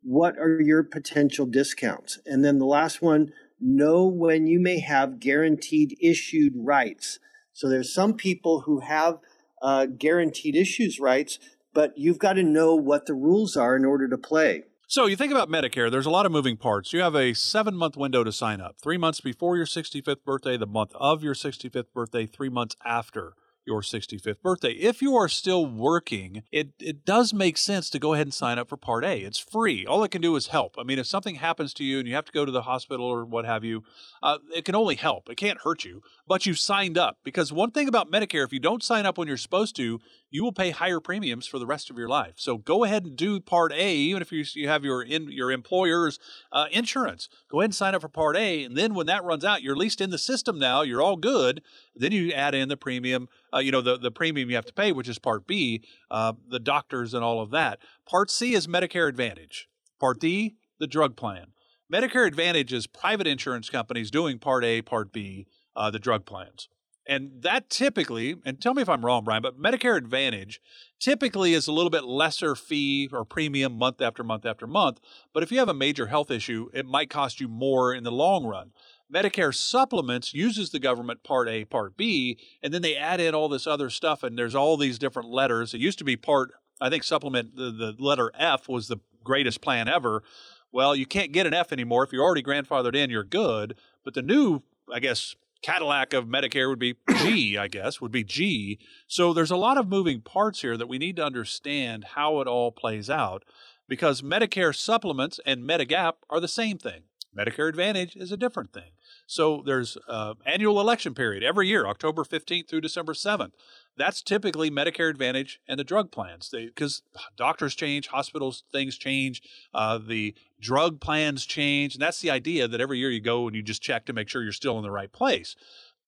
what are your potential discounts? And then the last one, know when you may have guaranteed issued rights. So there's some people who have uh, guaranteed issues rights, but you've got to know what the rules are in order to play. So you think about Medicare, there's a lot of moving parts. You have a seven month window to sign up three months before your 65th birthday, the month of your 65th birthday, three months after your 65th birthday. If you are still working, it, it does make sense to go ahead and sign up for Part A. It's free. All it can do is help. I mean, if something happens to you and you have to go to the hospital or what have you, uh, it can only help. It can't hurt you, but you've signed up. Because one thing about Medicare, if you don't sign up when you're supposed to, you will pay higher premiums for the rest of your life. So go ahead and do Part A, even if you, you have your in, your employer's uh, insurance. Go ahead and sign up for Part A, and then when that runs out, you're at least in the system now. You're all good. Then you add in the premium, uh, you know, the the premium you have to pay, which is Part B, uh, the doctors and all of that. Part C is Medicare Advantage. Part D, the drug plan. Medicare Advantage is private insurance companies doing Part A, Part B, uh, the drug plans. And that typically, and tell me if I'm wrong, Brian, but Medicare Advantage typically is a little bit lesser fee or premium month after month after month. But if you have a major health issue, it might cost you more in the long run. Medicare supplements uses the government Part A, Part B, and then they add in all this other stuff, and there's all these different letters. It used to be Part, I think, supplement, the, the letter F was the greatest plan ever. Well, you can't get an F anymore. If you're already grandfathered in, you're good. But the new, I guess, Cadillac of Medicare would be G, I guess, would be G. So there's a lot of moving parts here that we need to understand how it all plays out because Medicare supplements and Medigap are the same thing. Medicare Advantage is a different thing. So there's uh, annual election period every year, October 15th through December 7th. That's typically Medicare Advantage and the drug plans because doctors change, hospitals things change, uh, the drug plans change, and that's the idea that every year you go and you just check to make sure you're still in the right place.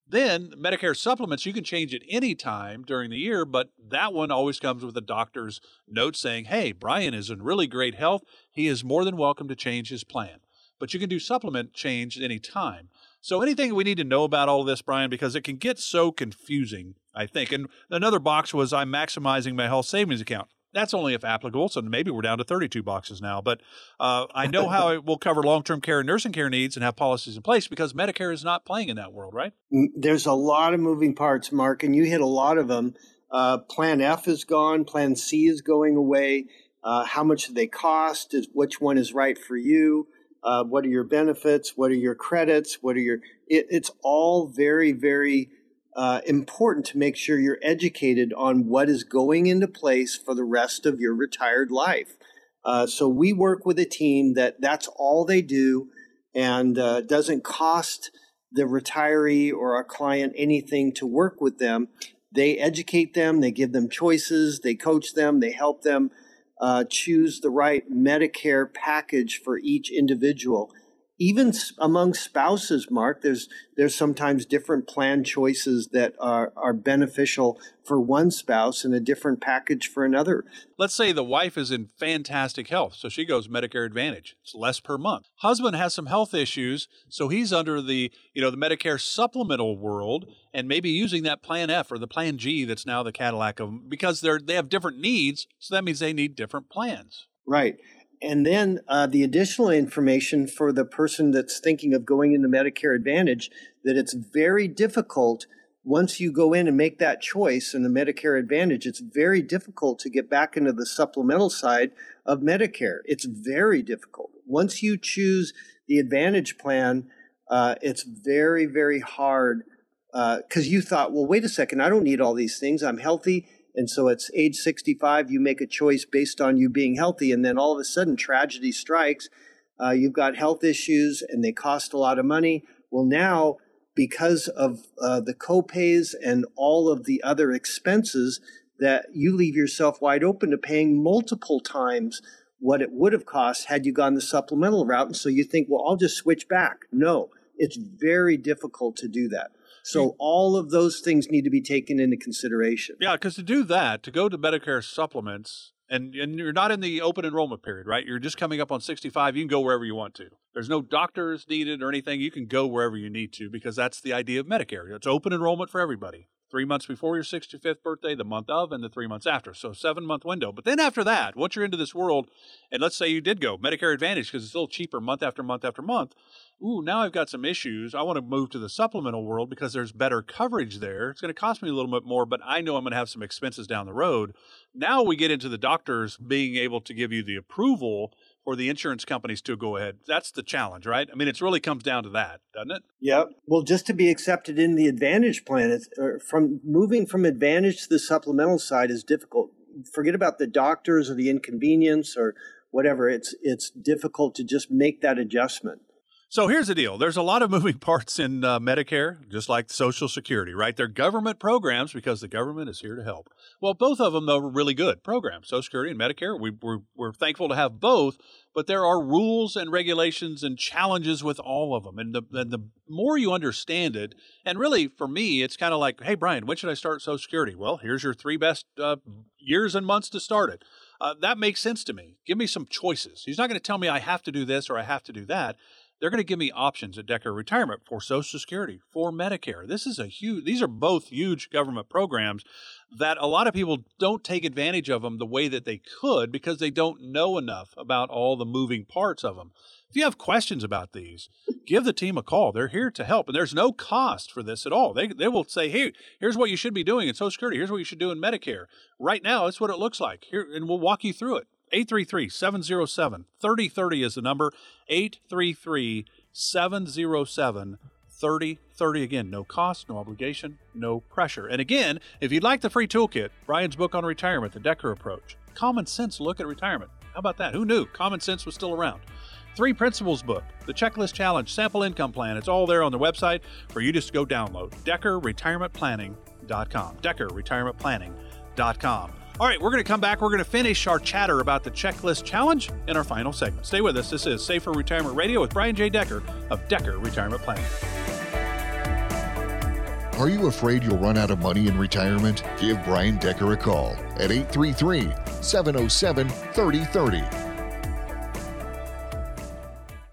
Then Medicare supplements, you can change at any time during the year, but that one always comes with a doctor's note saying, hey, Brian is in really great health. He is more than welcome to change his plan. But you can do supplement change at any time. So anything we need to know about all of this, Brian, because it can get so confusing, I think. And another box was I'm maximizing my health savings account. That's only if applicable, so maybe we're down to 32 boxes now. But uh, I know how it will cover long term care and nursing care needs and have policies in place because Medicare is not playing in that world, right? Mm, there's a lot of moving parts, Mark, and you hit a lot of them. Uh, Plan F is gone, Plan C is going away. Uh, how much do they cost? Is, which one is right for you? Uh, what are your benefits? What are your credits? What are your? It, it's all very, very uh, important to make sure you're educated on what is going into place for the rest of your retired life. Uh, so we work with a team that that's all they do, and uh, doesn't cost the retiree or our client anything to work with them. They educate them, they give them choices, they coach them, they help them uh, choose the right Medicare package for each individual even among spouses, Mark, there's there's sometimes different plan choices that are, are beneficial for one spouse and a different package for another. Let's say the wife is in fantastic health, so she goes Medicare Advantage. It's less per month. Husband has some health issues, so he's under the you know the Medicare supplemental world and maybe using that Plan F or the Plan G that's now the Cadillac of them because they're they have different needs, so that means they need different plans. Right. And then uh, the additional information for the person that's thinking of going into Medicare Advantage that it's very difficult once you go in and make that choice in the Medicare Advantage, it's very difficult to get back into the supplemental side of Medicare. It's very difficult. Once you choose the Advantage plan, uh, it's very, very hard because uh, you thought, well, wait a second, I don't need all these things. I'm healthy. And so it's age 65, you make a choice based on you being healthy. And then all of a sudden, tragedy strikes. Uh, you've got health issues and they cost a lot of money. Well, now, because of uh, the copays and all of the other expenses, that you leave yourself wide open to paying multiple times what it would have cost had you gone the supplemental route. And so you think, well, I'll just switch back. No, it's very difficult to do that. So all of those things need to be taken into consideration. Yeah, because to do that, to go to Medicare supplements, and and you're not in the open enrollment period, right? You're just coming up on 65. You can go wherever you want to. There's no doctors needed or anything. You can go wherever you need to because that's the idea of Medicare. It's open enrollment for everybody. Three months before your 65th birthday, the month of, and the three months after. So seven month window. But then after that, once you're into this world, and let's say you did go Medicare Advantage because it's a little cheaper month after month after month, ooh, now I've got some issues. I want to move to the supplemental world because there's better coverage there. It's going to cost me a little bit more, but I know I'm going to have some expenses down the road. Now we get into the doctors being able to give you the approval for the insurance companies to go ahead. That's the challenge, right? I mean, it really comes down to that, doesn't it? Yep. Well, just to be accepted in the Advantage plan, it's, uh, from moving from Advantage to the supplemental side is difficult. Forget about the doctors or the inconvenience or whatever. It's it's difficult to just make that adjustment. So here's the deal. There's a lot of moving parts in uh, Medicare, just like Social Security, right? They're government programs because the government is here to help. Well, both of them, though, are really good programs, Social Security and Medicare. We, we're, we're thankful to have both, but there are rules and regulations and challenges with all of them. And the, and the more you understand it, and really for me, it's kind of like, hey, Brian, when should I start Social Security? Well, here's your three best uh, years and months to start it. Uh, that makes sense to me. Give me some choices. He's not going to tell me I have to do this or I have to do that they're going to give me options at Decker Retirement for Social Security, for Medicare. This is a huge, these are both huge government programs that a lot of people don't take advantage of them the way that they could because they don't know enough about all the moving parts of them. If you have questions about these, give the team a call. They're here to help, and there's no cost for this at all. They, they will say, hey, here's what you should be doing in Social Security. Here's what you should do in Medicare. Right now, that's what it looks like. Here, and we'll walk you through it. 833 707 3030 is the number. 833 707 3030. Again, no cost, no obligation, no pressure. And again, if you'd like the free toolkit, Brian's book on retirement, The Decker Approach, Common Sense Look at Retirement. How about that? Who knew Common Sense was still around? Three Principles book, the Checklist Challenge, Sample Income Plan. It's all there on the website for you just to go download. DeckerRetirementPlanning.com. DeckerRetirementPlanning.com. All right, we're going to come back. We're going to finish our chatter about the checklist challenge in our final segment. Stay with us. This is Safer Retirement Radio with Brian J. Decker of Decker Retirement Planning. Are you afraid you'll run out of money in retirement? Give Brian Decker a call at 833 707 3030.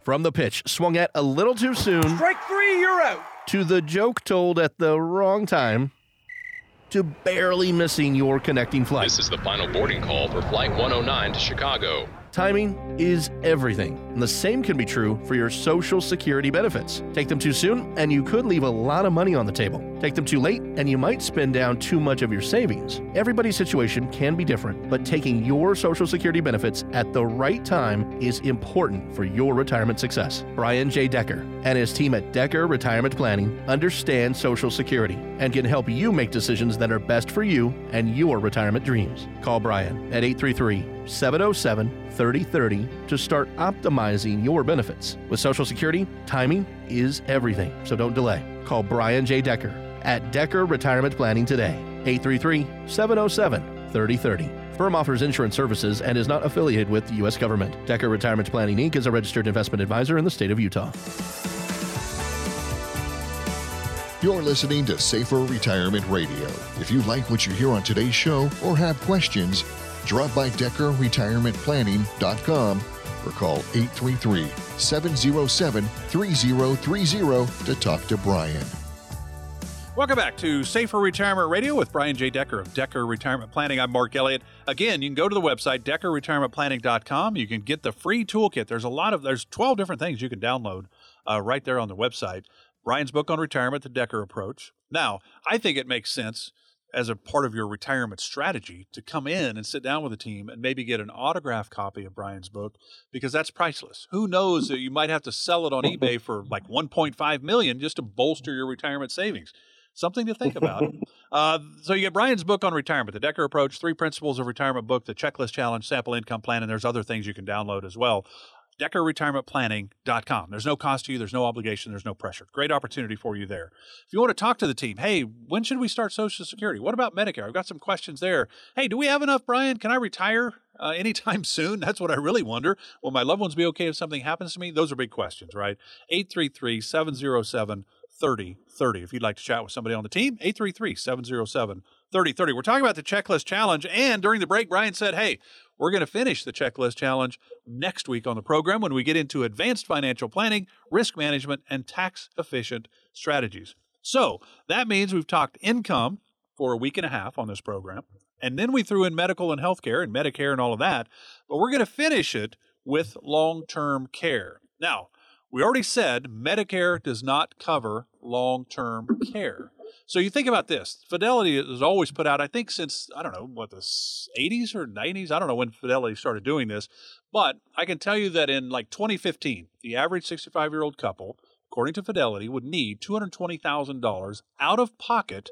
From the pitch, swung at a little too soon. Strike three, you're out. To the joke told at the wrong time to barely missing your connecting flight. This is the final boarding call for Flight 109 to Chicago. Timing is everything, and the same can be true for your Social Security benefits. Take them too soon, and you could leave a lot of money on the table. Take them too late, and you might spend down too much of your savings. Everybody's situation can be different, but taking your Social Security benefits at the right time is important for your retirement success. Brian J. Decker and his team at Decker Retirement Planning understand Social Security and can help you make decisions that are best for you and your retirement dreams. Call Brian at 833 707 3030 to start optimizing your benefits. With Social Security, timing is everything, so don't delay. Call Brian J. Decker at Decker Retirement Planning today. 833 707 3030. Firm offers insurance services and is not affiliated with the U.S. government. Decker Retirement Planning Inc. is a registered investment advisor in the state of Utah. You're listening to Safer Retirement Radio. If you like what you hear on today's show or have questions, drop by DeckerRetirementPlanning.com or call 833 707 3030 to talk to Brian. Welcome back to Safer Retirement Radio with Brian J. Decker of Decker Retirement Planning. I'm Mark Elliott. Again, you can go to the website deckerretirementplanning.com. You can get the free toolkit. There's a lot of there's 12 different things you can download uh, right there on the website. Brian's book on retirement, The Decker Approach. Now, I think it makes sense as a part of your retirement strategy to come in and sit down with a team and maybe get an autograph copy of Brian's book because that's priceless. Who knows that you might have to sell it on eBay for like 1.5 million just to bolster your retirement savings. Something to think about. uh, so you get Brian's book on retirement, the Decker Approach, Three Principles of Retirement book, the Checklist Challenge, Sample Income Plan, and there's other things you can download as well deckerretirementplanning.com. There's no cost to you, there's no obligation, there's no pressure. Great opportunity for you there. If you want to talk to the team, hey, when should we start Social Security? What about Medicare? I've got some questions there. Hey, do we have enough, Brian? Can I retire uh, anytime soon? That's what I really wonder. Will my loved ones be okay if something happens to me? Those are big questions, right? 833 707 3030. If you'd like to chat with somebody on the team, 833 707 3030. We're talking about the checklist challenge. And during the break, Brian said, hey, we're going to finish the checklist challenge next week on the program when we get into advanced financial planning, risk management, and tax efficient strategies. So that means we've talked income for a week and a half on this program. And then we threw in medical and healthcare and Medicare and all of that. But we're going to finish it with long term care. Now, we already said Medicare does not cover long term care. So you think about this. Fidelity has always put out, I think since, I don't know, what, the 80s or 90s? I don't know when Fidelity started doing this. But I can tell you that in like 2015, the average 65 year old couple, according to Fidelity, would need $220,000 out of pocket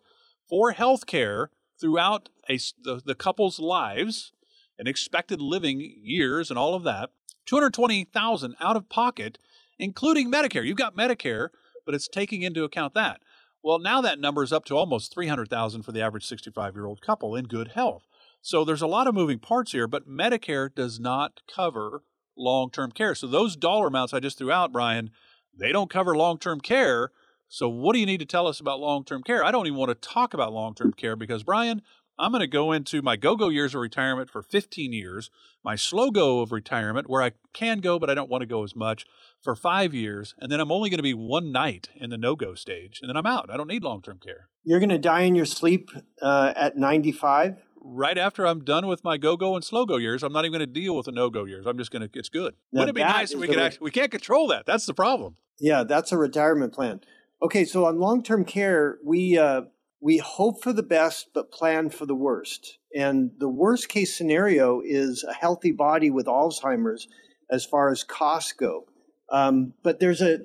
for health care throughout a, the, the couple's lives and expected living years and all of that. 220,000 out of pocket including Medicare. You've got Medicare, but it's taking into account that. Well, now that number is up to almost 300,000 for the average 65-year-old couple in good health. So there's a lot of moving parts here, but Medicare does not cover long-term care. So those dollar amounts I just threw out, Brian, they don't cover long-term care. So what do you need to tell us about long-term care? I don't even want to talk about long-term care because Brian, I'm going to go into my go go years of retirement for 15 years, my slow go of retirement, where I can go, but I don't want to go as much, for five years. And then I'm only going to be one night in the no go stage. And then I'm out. I don't need long term care. You're going to die in your sleep uh, at 95? Right after I'm done with my go go and slow go years, I'm not even going to deal with the no go years. I'm just going to, it's good. Now Wouldn't it be nice if we could actually, we can't control that. That's the problem. Yeah, that's a retirement plan. Okay, so on long term care, we, uh, we hope for the best but plan for the worst. And the worst case scenario is a healthy body with Alzheimer's as far as costs go. Um, but there's a,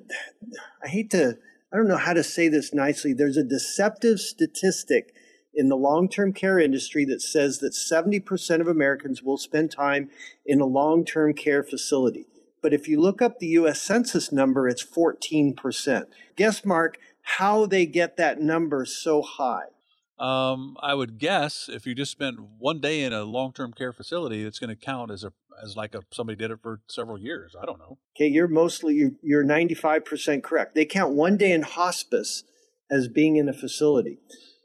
I hate to, I don't know how to say this nicely. There's a deceptive statistic in the long term care industry that says that 70% of Americans will spend time in a long term care facility. But if you look up the US Census number, it's 14%. Guess, Mark, how they get that number so high? Um, I would guess if you just spent one day in a long-term care facility, it's going to count as a as like a somebody did it for several years. I don't know. Okay, you're mostly you're, you're 95% correct. They count one day in hospice as being in a facility.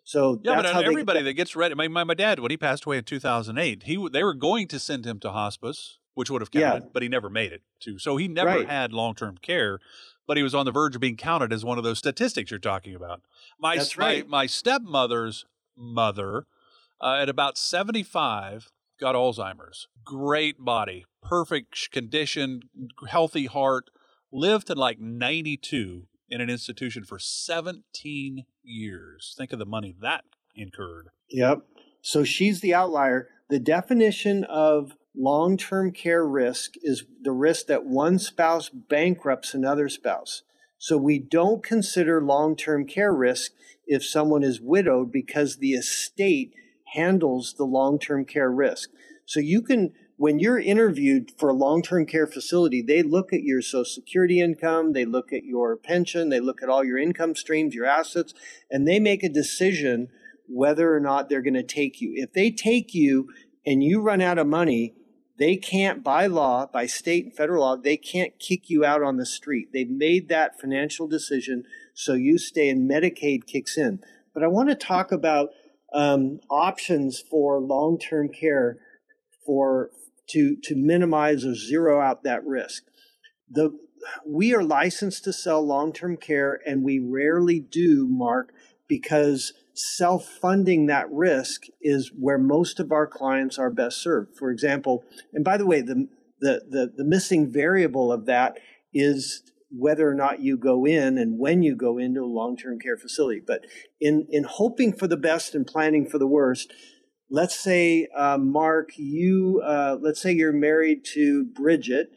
So yeah, but everybody that gets ready. My, my, my dad when he passed away in 2008, he they were going to send him to hospice, which would have counted, yeah. but he never made it to. So he never right. had long-term care but he was on the verge of being counted as one of those statistics you're talking about. My That's right. my, my stepmother's mother, uh, at about 75, got Alzheimer's. Great body, perfect condition, healthy heart. Lived to like 92 in an institution for 17 years. Think of the money that incurred. Yep. So she's the outlier. The definition of long term care risk is the risk that one spouse bankrupts another spouse. So we don't consider long term care risk if someone is widowed because the estate handles the long term care risk. So you can, when you're interviewed for a long term care facility, they look at your Social Security income, they look at your pension, they look at all your income streams, your assets, and they make a decision whether or not they're going to take you. If they take you and you run out of money, they can't, by law, by state and federal law, they can't kick you out on the street. They've made that financial decision, so you stay and Medicaid kicks in. But I want to talk about um, options for long term care for to to minimize or zero out that risk. The we are licensed to sell long term care, and we rarely do, Mark, because self funding that risk is where most of our clients are best served. For example, and by the way, the, the, the, the missing variable of that is whether or not you go in and when you go into a long term care facility. But in, in hoping for the best and planning for the worst, let's say, uh, Mark, you, uh, let's say you're married to Bridget.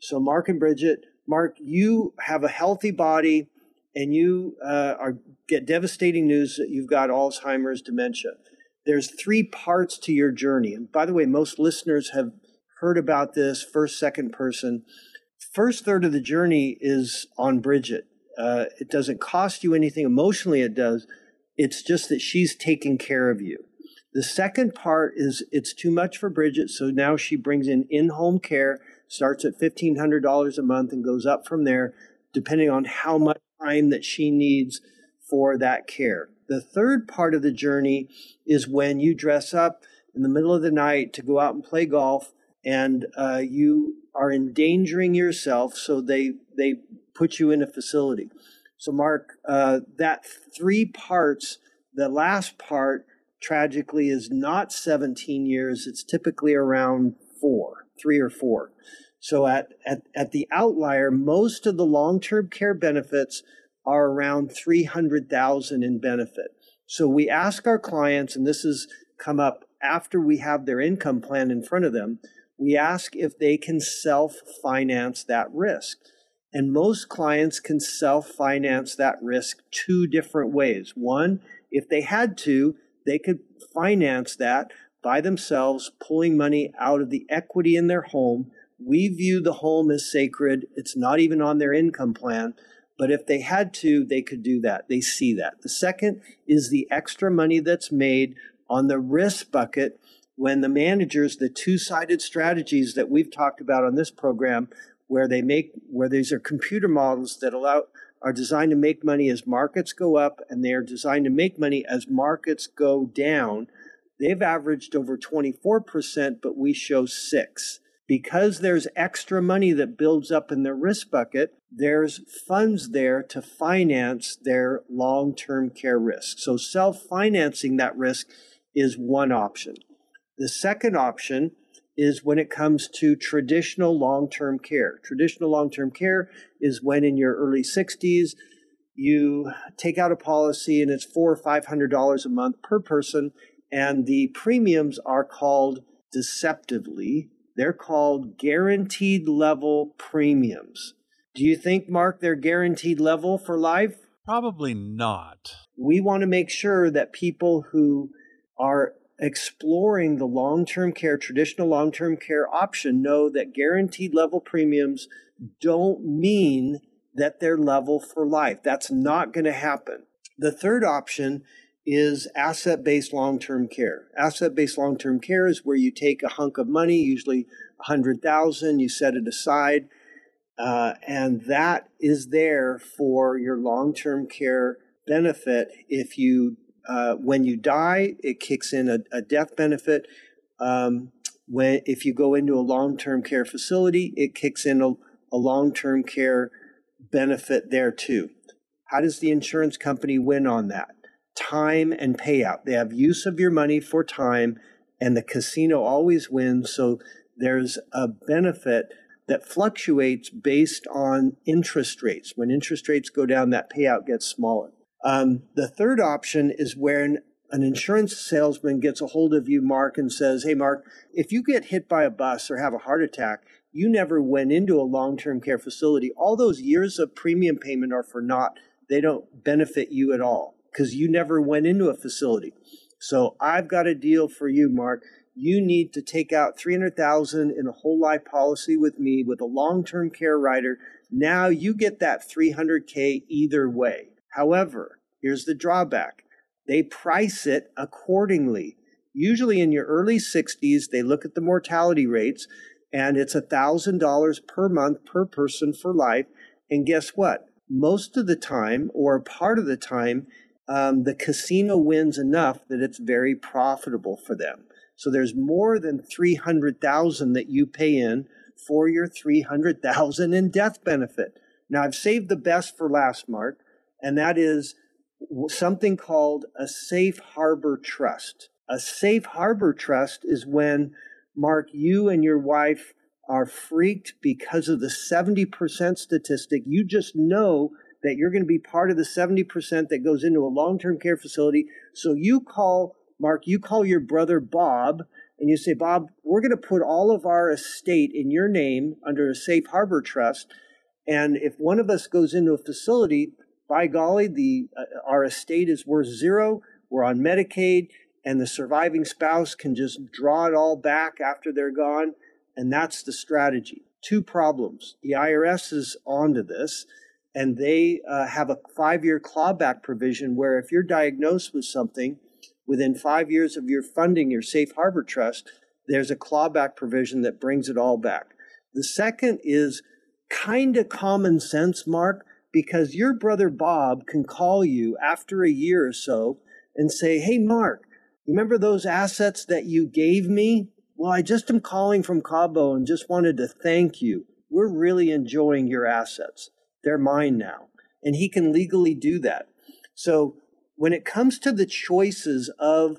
So, Mark and Bridget, Mark, you have a healthy body and you uh, are get devastating news that you've got Alzheimer's dementia. There's three parts to your journey. And by the way, most listeners have heard about this first, second person. First third of the journey is on Bridget. Uh, it doesn't cost you anything emotionally, it does. It's just that she's taking care of you. The second part is it's too much for Bridget, so now she brings in in home care, starts at $1,500 a month and goes up from there, depending on how much time that she needs for that care. The third part of the journey is when you dress up in the middle of the night to go out and play golf and uh, you are endangering yourself, so they, they put you in a facility. So, Mark, uh, that three parts, the last part tragically is not 17 years, it's typically around four, three or four. So at, at, at the outlier, most of the long-term care benefits are around 300,000 in benefit. So we ask our clients, and this has come up after we have their income plan in front of them, we ask if they can self finance that risk. And most clients can self finance that risk two different ways. One, if they had to, they could finance that by themselves, pulling money out of the equity in their home We view the home as sacred. It's not even on their income plan. But if they had to, they could do that. They see that. The second is the extra money that's made on the risk bucket when the managers, the two sided strategies that we've talked about on this program, where they make, where these are computer models that allow, are designed to make money as markets go up and they are designed to make money as markets go down. They've averaged over 24%, but we show six because there's extra money that builds up in the risk bucket, there's funds there to finance their long term care risk. So self financing that risk is one option. The second option is when it comes to traditional long term care. Traditional long term care is when in your early 60s, you take out a policy and it's four or five hundred dollars a month per person, and the premiums are called deceptively they're called guaranteed level premiums. Do you think, Mark, they're guaranteed level for life? Probably not. We want to make sure that people who are exploring the long term care, traditional long term care option, know that guaranteed level premiums don't mean that they're level for life. That's not going to happen. The third option is asset based long term care. Asset based long term care is where you take a hunk of money, usually a hundred thousand, you set it aside, uh, and that is there for your long term care benefit. If you uh, when you die, it kicks in a, a death benefit. Um, when if you go into a long term care facility, it kicks in a, a long term care benefit there too. How does the insurance company win on that? time and payout. They have use of your money for time, and the casino always wins. So there's a benefit that fluctuates based on interest rates. When interest rates go down, that payout gets smaller. Um, the third option is when an insurance salesman gets a hold of you, Mark, and says, Hey, Mark, if you get hit by a bus or have a heart attack, you never went into a long term care facility. All those years of premium payment are for naught. They don't benefit you at all because you never went into a facility. So I've got a deal for you, Mark. You need to take out 300,000 in a whole life policy with me with a long-term care rider. Now you get that 300k either way. However, here's the drawback. They price it accordingly. Usually in your early 60s, they look at the mortality rates and it's $1,000 per month per person for life. And guess what? Most of the time, or part of the time, um, the casino wins enough that it's very profitable for them. So there's more than 300,000 that you pay in for your 300,000 in death benefit. Now I've saved the best for last, Mark, and that is something called a safe harbor trust. A safe harbor trust is when, Mark, you and your wife are freaked because of the 70% statistic. You just know that you're going to be part of the 70% that goes into a long term care facility. So you call, Mark, you call your brother Bob and you say, Bob, we're going to put all of our estate in your name under a safe harbor trust. And if one of us goes into a facility, by golly, the uh, our estate is worth zero. We're on Medicaid, and the surviving spouse can just draw it all back after they're gone. And that's the strategy. Two problems. The IRS is onto this and they uh, have a five year clawback provision where if you're diagnosed with something within five years of your funding your safe harbor trust, there's a clawback provision that brings it all back. The second is kind of common sense, Mark, because your brother Bob can call you after a year or so and say, Hey, Mark, remember those assets that you gave me? Well, I just am calling from Cabo and just wanted to thank you. We're really enjoying your assets. They're mine now. And he can legally do that. So when it comes to the choices of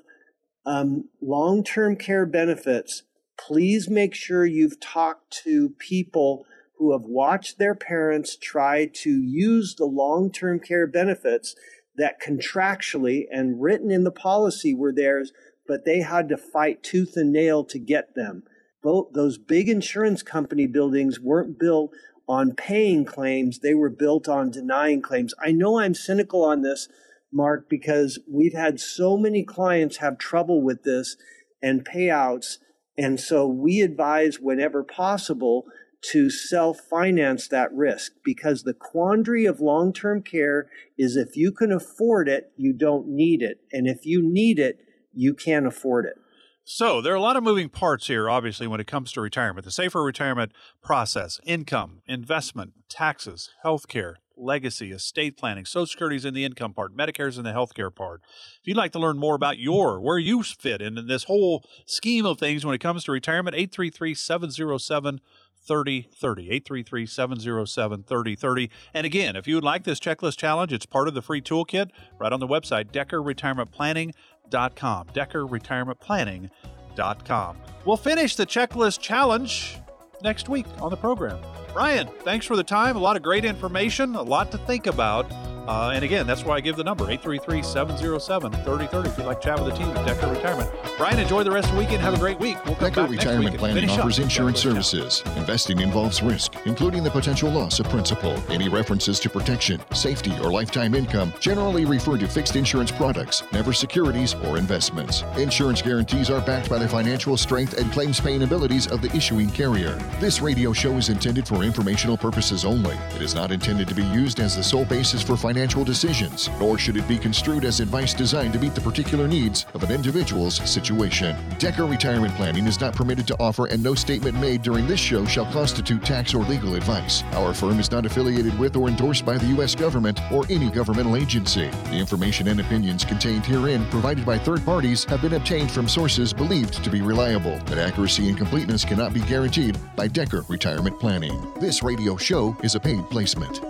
um, long term care benefits, please make sure you've talked to people who have watched their parents try to use the long term care benefits that contractually and written in the policy were theirs, but they had to fight tooth and nail to get them. Both those big insurance company buildings weren't built on paying claims, they were built on denying claims. I know I'm cynical on this, Mark, because we've had so many clients have trouble with this and payouts. And so we advise whenever possible to self finance that risk because the quandary of long term care is if you can afford it, you don't need it. And if you need it, you can't afford it. So there are a lot of moving parts here, obviously, when it comes to retirement. The safer retirement process, income, investment, taxes, health care, legacy, estate planning, Social Security's in the income part, Medicare's in the healthcare part. If you'd like to learn more about your, where you fit in this whole scheme of things when it comes to retirement, 833 707 3030. 833 707 3030. And again, if you would like this checklist challenge, it's part of the free toolkit right on the website, DeckerRetirementPlanning.com. DeckerRetirementPlanning.com. We'll finish the checklist challenge next week on the program. Brian, thanks for the time. A lot of great information, a lot to think about. Uh, and again, that's why I give the number 833 707 3030 if you'd like to chat with the team at Decker Retirement. Brian, enjoy the rest of the weekend. Have a great week. We'll Decker Retirement Planning offers insurance services. Investing involves risk, including the potential loss of principal. Any references to protection, safety, or lifetime income generally refer to fixed insurance products, never securities or investments. Insurance guarantees are backed by the financial strength and claims paying abilities of the issuing carrier. This radio show is intended for informational purposes only. It is not intended to be used as the sole basis for financial financial decisions, nor should it be construed as advice designed to meet the particular needs of an individual's situation. Decker Retirement Planning is not permitted to offer, and no statement made during this show shall constitute tax or legal advice. Our firm is not affiliated with or endorsed by the U.S. government or any governmental agency. The information and opinions contained herein, provided by third parties, have been obtained from sources believed to be reliable, but accuracy and completeness cannot be guaranteed by Decker Retirement Planning. This radio show is a paid placement.